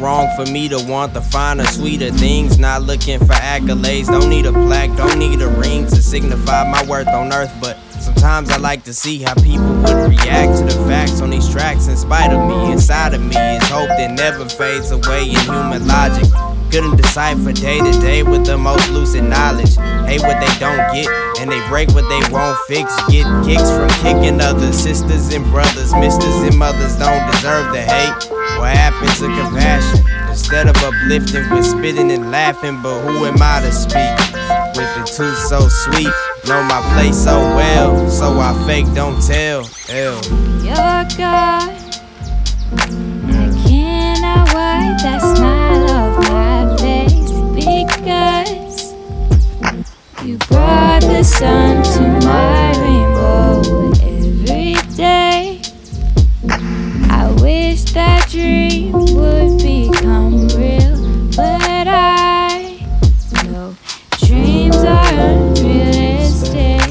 wrong for me to want the finer, sweeter things. Not looking for accolades, don't need a plaque, don't need a ring to signify my worth on earth. But sometimes I like to see how people would react to the facts on these tracks. In spite of me, inside of me is hope that never fades away in human logic. Couldn't decipher day to day with the most lucid knowledge. Hate what they don't get, and they break what they won't fix. Get kicks from kicking others, sisters and brothers, misters and mothers don't deserve the hate. What happened to compassion? Instead of uplifting, we're spitting and laughing, but who am I to speak? With the tooth so sweet, know my place so well, so I fake, don't tell. Hell. You're God. Sun to my rainbow every day. I wish that dream would become real, but I know dreams are unrealistic.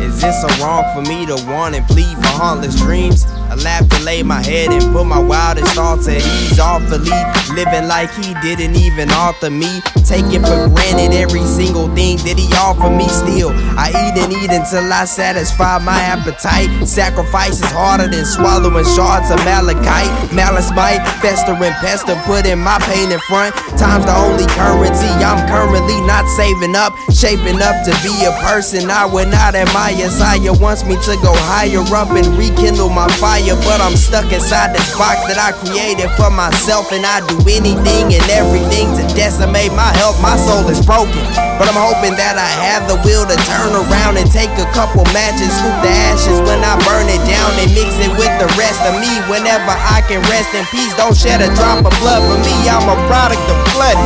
Is it so wrong for me to want and plead for heartless dreams? I laugh to lay my head and put my wildest thoughts at ease. Awfully living like he didn't even author me. Taking for granted every single thing that he offered me. Still, I eat and eat until I satisfy my appetite. Sacrifice is harder than swallowing shards of malachite. Malice might fester and pester, putting my pain in front. Time's the only currency I'm currently not saving up. Shaping up to be a person I would not admire. Sire wants me to go higher up and rekindle my fire. But I'm stuck inside this box that I created for myself. And I do anything and everything to decimate my health. My soul is broken. But I'm hoping that I have the will to turn around and take a couple matches, scoop the ashes when I burn it down and mix it with the rest of me. Whenever I can rest in peace, don't shed a drop of blood for me. I'm a product of blood.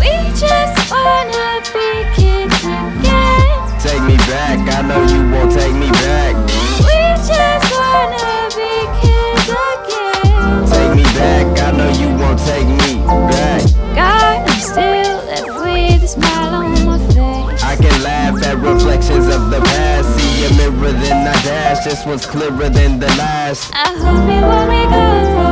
We just wanna be kids again. Take me back, I know you won't take me A I. This one's clearer than the last. I hope it won't.